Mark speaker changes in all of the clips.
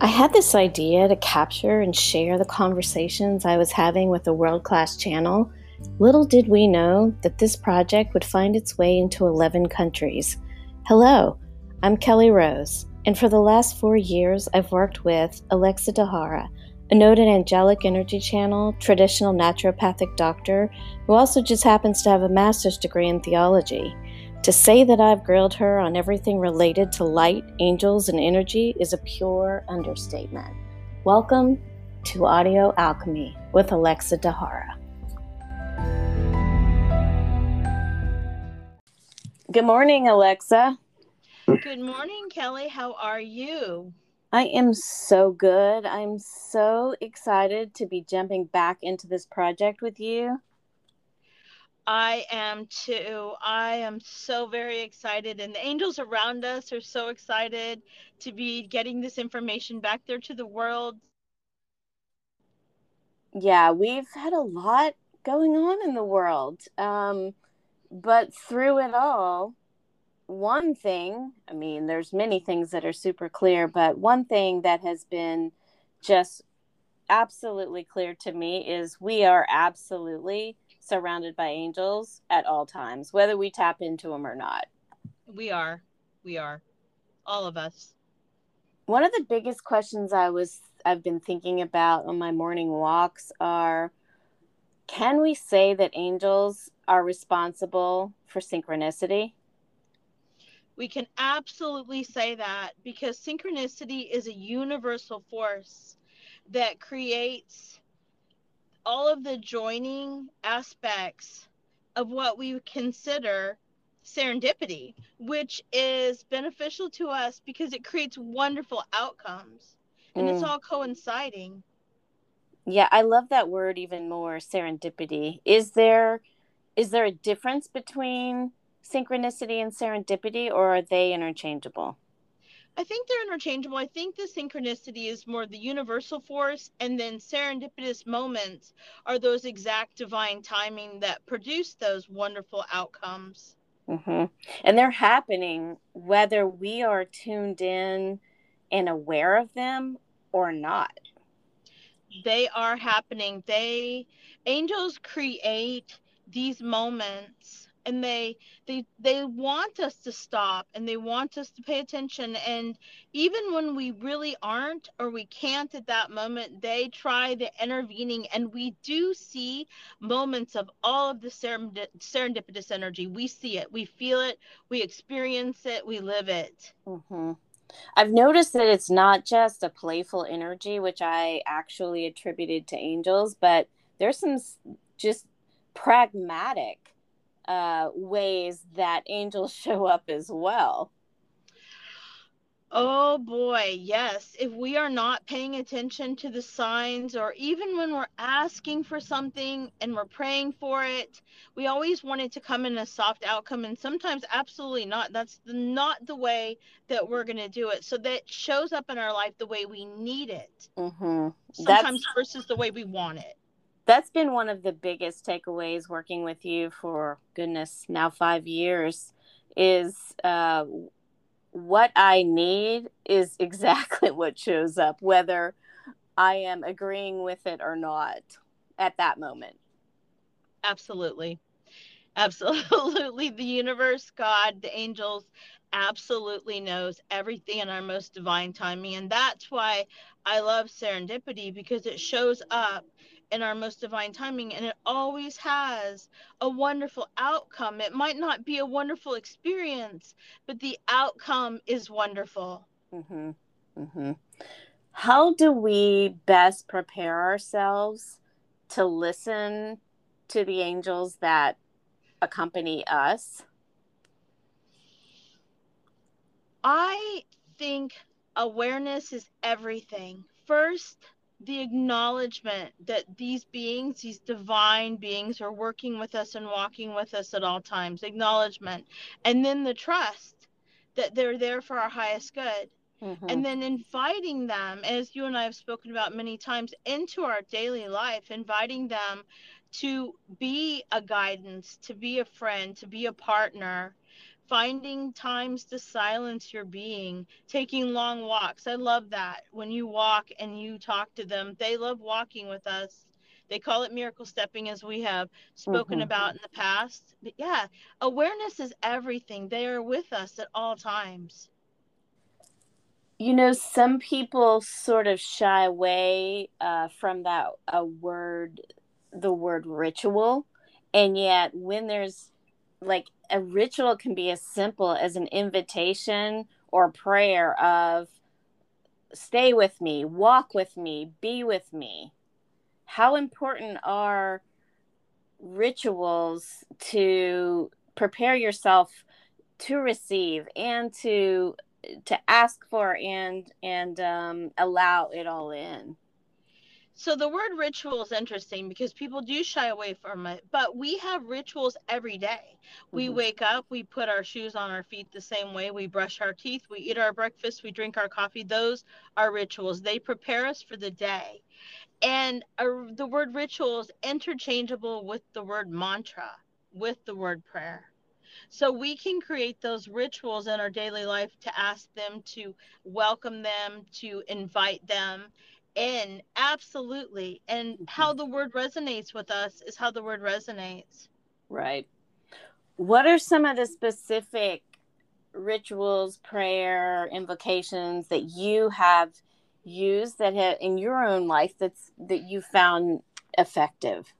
Speaker 1: I had this idea to capture and share the conversations I was having with a world class channel. Little did we know that this project would find its way into 11 countries. Hello, I'm Kelly Rose, and for the last four years, I've worked with Alexa Dahara, a noted angelic energy channel, traditional naturopathic doctor, who also just happens to have a master's degree in theology. To say that I've grilled her on everything related to light, angels, and energy is a pure understatement. Welcome to Audio Alchemy with Alexa Dahara. Good morning, Alexa.
Speaker 2: Good morning, Kelly. How are you?
Speaker 1: I am so good. I'm so excited to be jumping back into this project with you.
Speaker 2: I am too. I am so very excited, and the angels around us are so excited to be getting this information back there to the world.
Speaker 1: Yeah, we've had a lot going on in the world. Um, but through it all, one thing, I mean, there's many things that are super clear, but one thing that has been just absolutely clear to me is we are absolutely surrounded by angels at all times, whether we tap into them or not.
Speaker 2: We are. We are. All of us.
Speaker 1: One of the biggest questions I was I've been thinking about on my morning walks are can we say that angels are responsible for synchronicity?
Speaker 2: We can absolutely say that because synchronicity is a universal force that creates all of the joining aspects of what we consider serendipity, which is beneficial to us because it creates wonderful outcomes and mm. it's all coinciding.
Speaker 1: Yeah, I love that word even more, serendipity. Is there is there a difference between synchronicity and serendipity or are they interchangeable?
Speaker 2: I think they're interchangeable. I think the synchronicity is more the universal force, and then serendipitous moments are those exact divine timing that produce those wonderful outcomes.
Speaker 1: Mm-hmm. And they're happening whether we are tuned in and aware of them or not.
Speaker 2: They are happening. They angels create these moments and they they they want us to stop and they want us to pay attention. And even when we really aren't or we can't at that moment they try the intervening. And we do see moments of all of the serendipitous energy. We see it. We feel it. We experience it. We live it.
Speaker 1: Mm-hmm. I've noticed that it's not just a playful energy, which I actually attributed to angels, but there's some just pragmatic uh, ways that angels show up as well.
Speaker 2: Oh boy, yes. If we are not paying attention to the signs, or even when we're asking for something and we're praying for it, we always want it to come in a soft outcome, and sometimes absolutely not. That's not the way that we're going to do it. So that shows up in our life the way we need it, mm-hmm. sometimes That's... versus the way we want it
Speaker 1: that's been one of the biggest takeaways working with you for goodness now five years is uh, what i need is exactly what shows up whether i am agreeing with it or not at that moment.
Speaker 2: Absolutely. Absolutely. The universe god the angels absolutely knows everything in our most divine timing. And that's why i love serendipity because it shows up in our most divine timing and it always has a wonderful outcome it might not be a wonderful experience but the outcome is wonderful
Speaker 1: mm-hmm. Mm-hmm. how do we best prepare ourselves to listen to the angels that accompany us
Speaker 2: i think awareness is everything first the acknowledgement that these beings, these divine beings, are working with us and walking with us at all times. Acknowledgement. And then the trust that they're there for our highest good. Mm-hmm. And then inviting them, as you and I have spoken about many times, into our daily life, inviting them to be a guidance, to be a friend, to be a partner, finding times to silence your being, taking long walks. I love that. When you walk and you talk to them, they love walking with us. They call it miracle stepping, as we have spoken mm-hmm. about in the past. But yeah, awareness is everything. They are with us at all times.
Speaker 1: You know, some people sort of shy away uh, from that a word, the word ritual, and yet when there's like a ritual can be as simple as an invitation or prayer of stay with me, walk with me, be with me. How important are rituals to prepare yourself to receive and to to ask for and and um, allow it all in
Speaker 2: so the word ritual is interesting because people do shy away from it, but we have rituals every day. We mm-hmm. wake up, we put our shoes on our feet the same way, we brush our teeth, we eat our breakfast, we drink our coffee. Those are rituals. They prepare us for the day. And uh, the word ritual is interchangeable with the word mantra, with the word prayer. So we can create those rituals in our daily life to ask them to welcome them, to invite them, in absolutely. And mm-hmm. how the word resonates with us is how the word resonates.
Speaker 1: Right. What are some of the specific rituals prayer invocations that you have used that have in your own life that's that you found effective?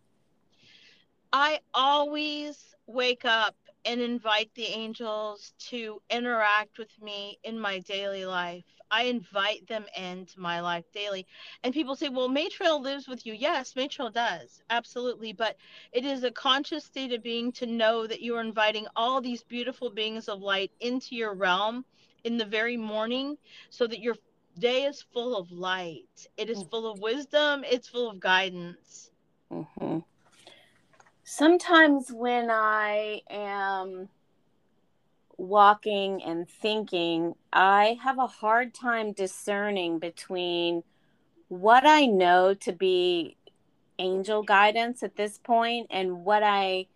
Speaker 2: I always wake up and invite the angels to interact with me in my daily life I invite them into my life daily. And people say, well, Matriarch lives with you. Yes, Matriarch does. Absolutely. But it is a conscious state of being to know that you are inviting all these beautiful beings of light into your realm in the very morning so that your day is full of light. It is full of wisdom. It's full of guidance.
Speaker 1: Mm-hmm. Sometimes when I am walking and thinking, I have a hard time discerning between what I know to be angel guidance at this point and what I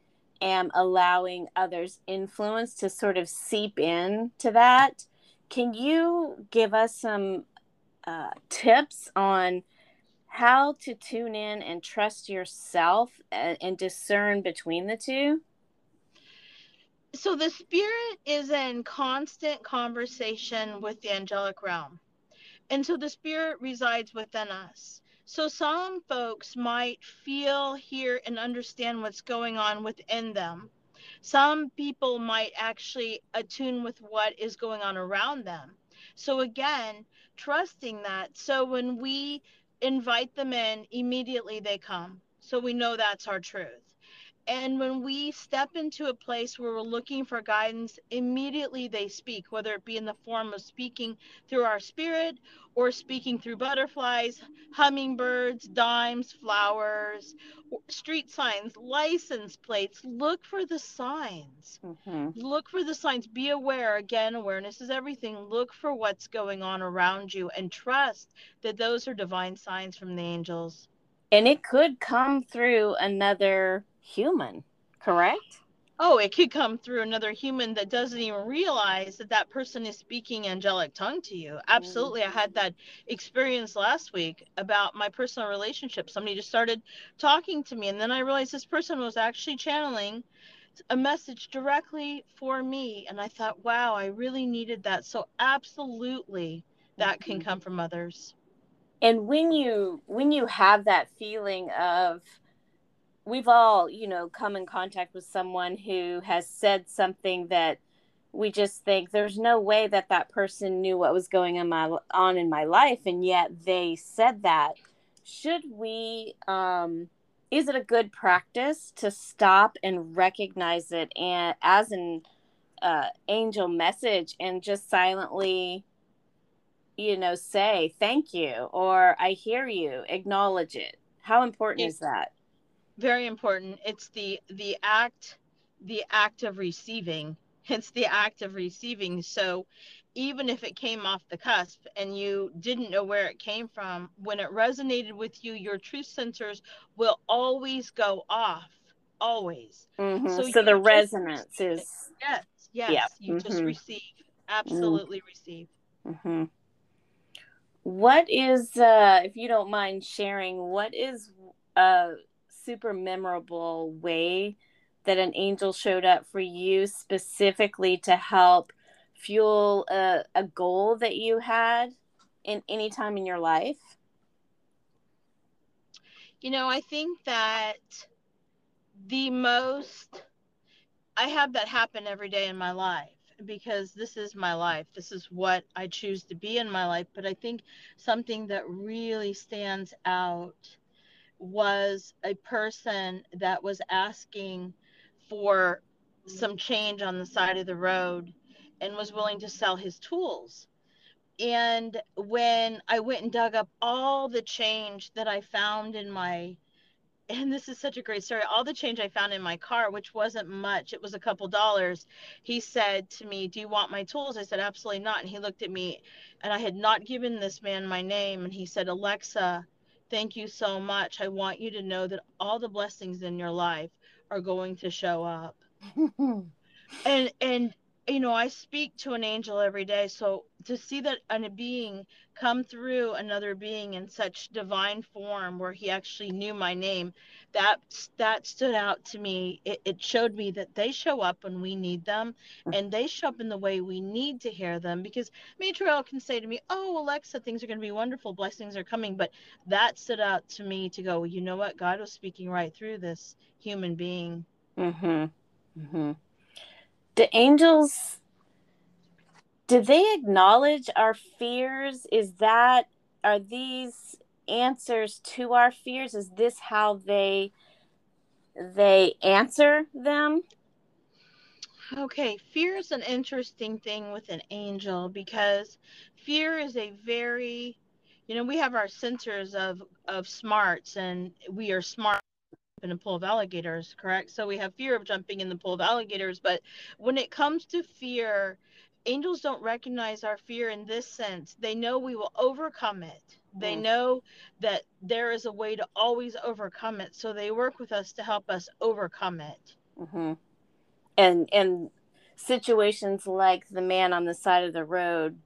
Speaker 1: am allowing others' influence to sort of seep in to that. Can you give us some uh, tips on how to tune in and trust yourself and, uh, and discern between the two?
Speaker 2: So the spirit is in constant conversation with the angelic realm. And so the spirit resides within us. So some folks might feel, hear, and understand what's going on within them. Some people might actually attune with what is going on around them. So again, trusting that. So when we invite them in, immediately they come. So we know that's our truth. And when we step into a place where we're looking for guidance, immediately they speak, whether it be in the form of speaking through our spirit or speaking through butterflies, hummingbirds, dimes, flowers, street signs, license plates. Look for the signs. Mm-hmm. Look for the signs. Be aware. Again, awareness is everything. Look for what's going on around you and trust that those are divine signs from the angels.
Speaker 1: And it could come through another human, correct?
Speaker 2: Oh, it could come through another human that doesn't even realize that that person is speaking angelic tongue to you. Absolutely. I had that experience last week about my personal relationship. Somebody just started talking to me, and then I realized this person was actually channeling a message directly for me. And I thought, wow, I really needed that. So, absolutely, that can mm-hmm. come from others.
Speaker 1: And when you when you have that feeling of we've all, you know, come in contact with someone who has said something that we just think there's no way that that person knew what was going on my on in my life and yet they said that. Should we um is it a good practice to stop and recognize it and as an uh, angel message and just silently you know say thank you or i hear you acknowledge it how important is that
Speaker 2: very important it's the the act the act of receiving it's the act of receiving so even if it came off the cusp and you didn't know where it came from when it resonated with you your truth sensors will always go off always
Speaker 1: mm-hmm. so, so the resonance is
Speaker 2: yes yes yeah. you mm-hmm. just receive absolutely mm-hmm. receive
Speaker 1: mm-hmm. What is uh if you don't mind sharing what is a super memorable way that an angel showed up for you specifically to help fuel a, a goal that you had in any time in your life?
Speaker 2: You know, I think that the most, I have that happen every day in my life because this is my life. This is what I choose to be in my life. But I think something that really stands out was a person that was asking for some change on the side of the road and was willing to sell his tools. And when I went and dug up all the change that I found in my and this is such a great story. All the change I found in my car, which wasn't much, it was a couple dollars. He said to me, Do you want my tools? I said, Absolutely not. And he looked at me, and I had not given this man my name. And he said, Alexa, thank you so much. I want you to know that all the blessings in your life are going to show up. and and you know, I speak to an angel every day. So to see that a being come through another being in such divine form where he actually knew my name, that that stood out to me. It, it showed me that they show up when we need them and they show up in the way we need to hear them because Matriel can say to me, Oh, Alexa, things are going to be wonderful. Blessings are coming. But that stood out to me to go, you know what? God was speaking right through this human being.
Speaker 1: Mm-hmm. Mm-hmm the angels do they acknowledge our fears is that are these answers to our fears is this how they they answer them
Speaker 2: okay fear is an interesting thing with an angel because fear is a very you know we have our sensors of of smarts and we are smart in a pool of alligators, correct? So we have fear of jumping in the pool of alligators. But when it comes to fear, angels don't recognize our fear in this sense. They know we will overcome it. They mm. know that there is a way to always overcome it. So they work with us to help us overcome it.
Speaker 1: Mm-hmm. And and situations like the man on the side of the road,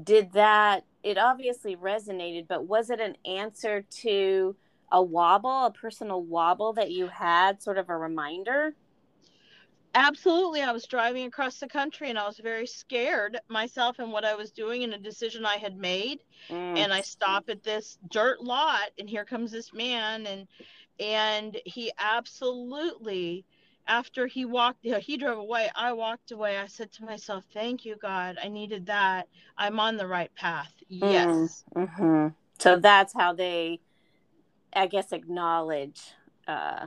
Speaker 1: did that? It obviously resonated, but was it an answer to? a wobble, a personal wobble that you had, sort of a reminder?
Speaker 2: Absolutely. I was driving across the country and I was very scared myself and what I was doing and a decision I had made. Mm. And I stop at this dirt lot and here comes this man and and he absolutely after he walked he drove away i walked away i said to myself thank you god i needed that i'm on the right path mm. yes
Speaker 1: mm-hmm. so that's how they I guess, acknowledge uh,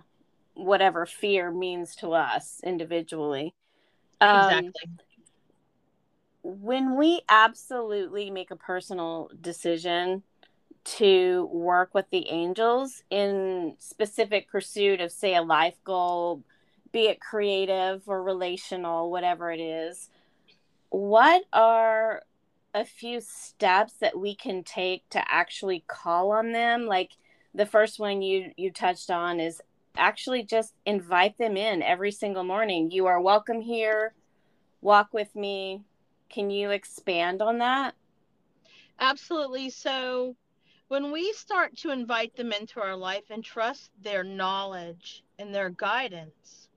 Speaker 1: whatever fear means to us individually.
Speaker 2: Um, exactly.
Speaker 1: When we absolutely make a personal decision to work with the angels in specific pursuit of, say, a life goal, be it creative or relational, whatever it is, what are a few steps that we can take to actually call on them? Like, the first one you you touched on is actually just invite them in every single morning. You are welcome here. Walk with me. Can you expand on that?
Speaker 2: Absolutely. So, when we start to invite them into our life and trust their knowledge and their guidance,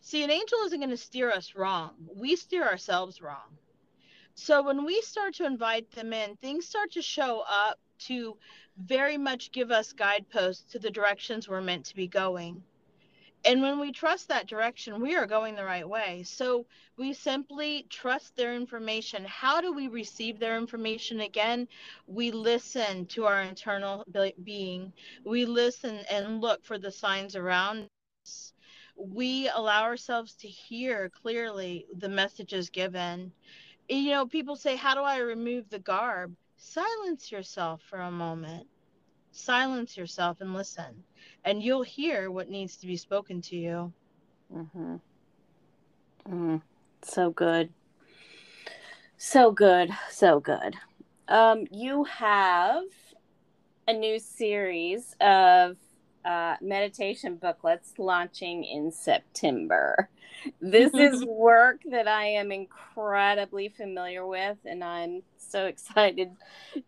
Speaker 2: see, an angel isn't going to steer us wrong. We steer ourselves wrong. So, when we start to invite them in, things start to show up to very much give us guideposts to the directions we're meant to be going. And when we trust that direction, we are going the right way. So we simply trust their information. How do we receive their information again? We listen to our internal being, we listen and look for the signs around us. We allow ourselves to hear clearly the messages given. You know, people say, How do I remove the garb? silence yourself for a moment. Silence yourself and listen, and you'll hear what needs to be spoken to you.
Speaker 1: Mm-hmm. Mm-hmm. So good. So good. So good. Um, you have a new series of uh, meditation booklets launching in September. This is work that I am incredibly familiar with, and I'm so excited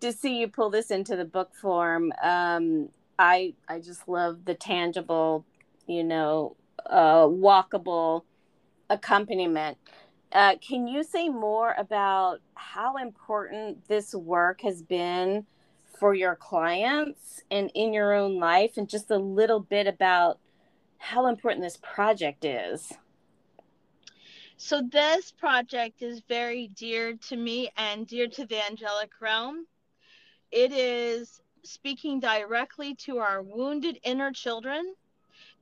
Speaker 1: to see you pull this into the book form. Um, I I just love the tangible, you know, uh, walkable accompaniment. Uh, can you say more about how important this work has been for your clients and in your own life, and just a little bit about how important this project is?
Speaker 2: So, this project is very dear to me and dear to the angelic realm. It is speaking directly to our wounded inner children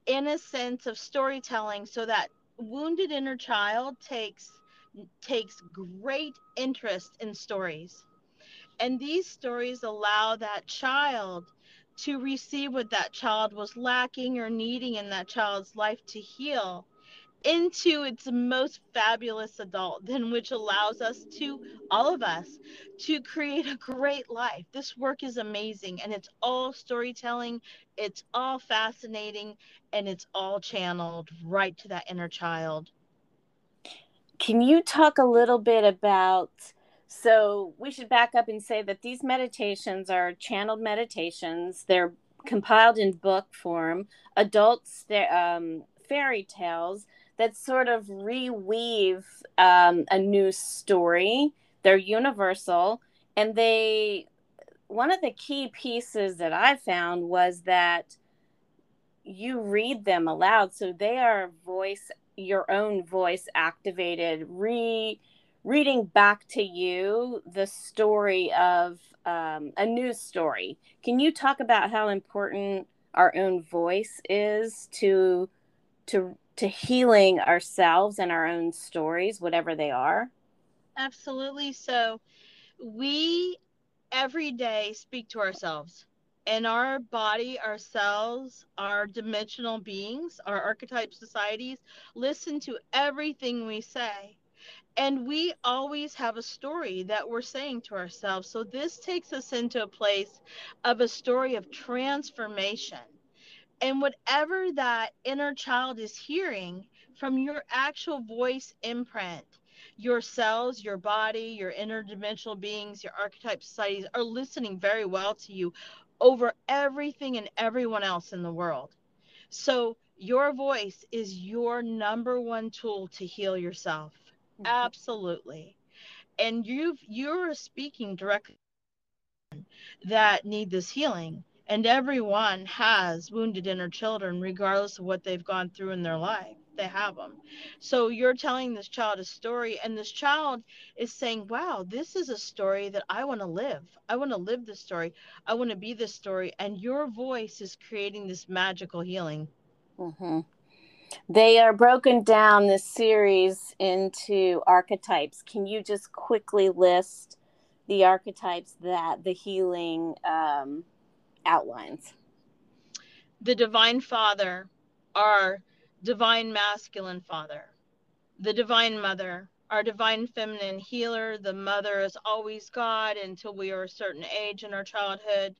Speaker 2: in a sense of storytelling so that wounded inner child takes takes great interest in stories and these stories allow that child to receive what that child was lacking or needing in that child's life to heal into its most fabulous adult, then which allows us to, all of us, to create a great life. This work is amazing and it's all storytelling, it's all fascinating, and it's all channeled right to that inner child.
Speaker 1: Can you talk a little bit about? So, we should back up and say that these meditations are channeled meditations. They're compiled in book form, adults, um, fairy tales that sort of reweave um, a new story. They're universal, and they. One of the key pieces that I found was that you read them aloud, so they are voice your own voice activated, re reading back to you the story of um, a news story. Can you talk about how important our own voice is to to to healing ourselves and our own stories, whatever they are?
Speaker 2: Absolutely. So we every day speak to ourselves. And our body, ourselves, our dimensional beings, our archetype societies listen to everything we say. And we always have a story that we're saying to ourselves. So this takes us into a place of a story of transformation and whatever that inner child is hearing from your actual voice imprint, your cells, your body, your interdimensional beings, your archetype societies are listening very well to you over everything and everyone else in the world. So your voice is your number one tool to heal yourself. Mm-hmm. Absolutely. And you've you're speaking directly that need this healing and everyone has wounded inner children, regardless of what they've gone through in their life. They have them. So you're telling this child a story, and this child is saying, Wow, this is a story that I want to live. I want to live this story. I want to be this story. And your voice is creating this magical healing.
Speaker 1: Mm-hmm. They are broken down this series into archetypes. Can you just quickly list the archetypes that the healing um, outlines?
Speaker 2: The Divine Father, our Divine Masculine Father, the Divine Mother, our Divine Feminine Healer. The Mother is always God until we are a certain age in our childhood.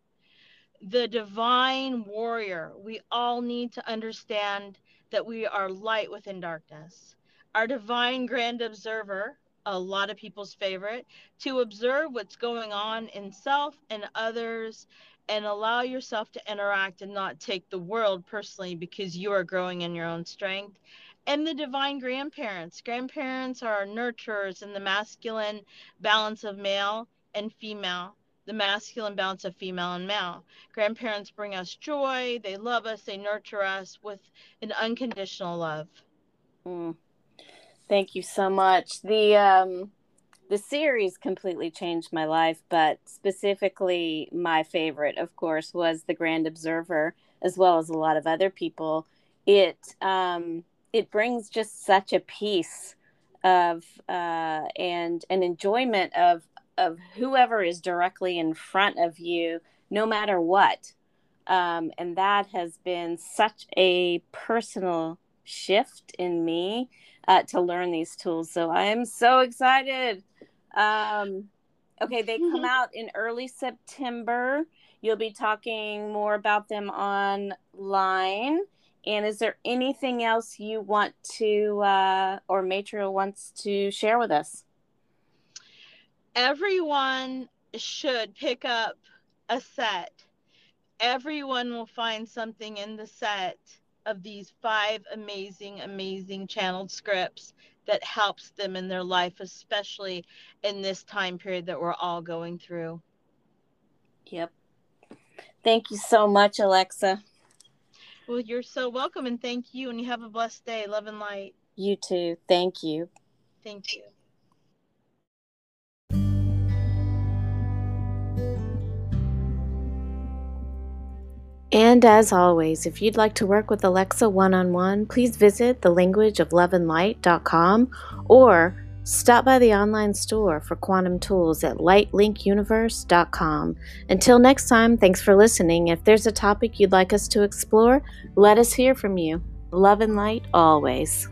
Speaker 2: The Divine Warrior. We all need to understand that we are light within darkness. Our Divine Grand Observer, a lot of people's favorite, to observe what's going on in self and others and allow yourself to interact and not take the world personally because you are growing in your own strength. And the divine grandparents. Grandparents are nurturers in the masculine balance of male and female, the masculine balance of female and male. Grandparents bring us joy, they love us, they nurture us with an unconditional love.
Speaker 1: Mm. Thank you so much. The um the series completely changed my life, but specifically, my favorite, of course, was The Grand Observer, as well as a lot of other people. It um, it brings just such a peace of uh, and an enjoyment of of whoever is directly in front of you, no matter what. Um, and that has been such a personal shift in me
Speaker 3: uh, to learn these tools. So I am so excited. Um, okay, they come mm-hmm. out in early September. You'll be talking more about them online. And is there anything else you want to, uh, or Matria wants to share with us?
Speaker 2: Everyone should pick up a set. Everyone will find something in the set of these five amazing, amazing channeled scripts that helps them in their life, especially in this time period that we're all going through.
Speaker 3: Yep. Thank you so much, Alexa.
Speaker 2: Well, you're so welcome, and thank you, and you have a blessed day. Love and light.
Speaker 3: You too. Thank you.
Speaker 2: Thank you.
Speaker 1: And as always, if you'd like to work with Alexa one on one, please visit thelanguageofloveandlight.com or stop by the online store for quantum tools at lightlinkuniverse.com. Until next time, thanks for listening. If there's a topic you'd like us to explore, let us hear from you. Love and light always.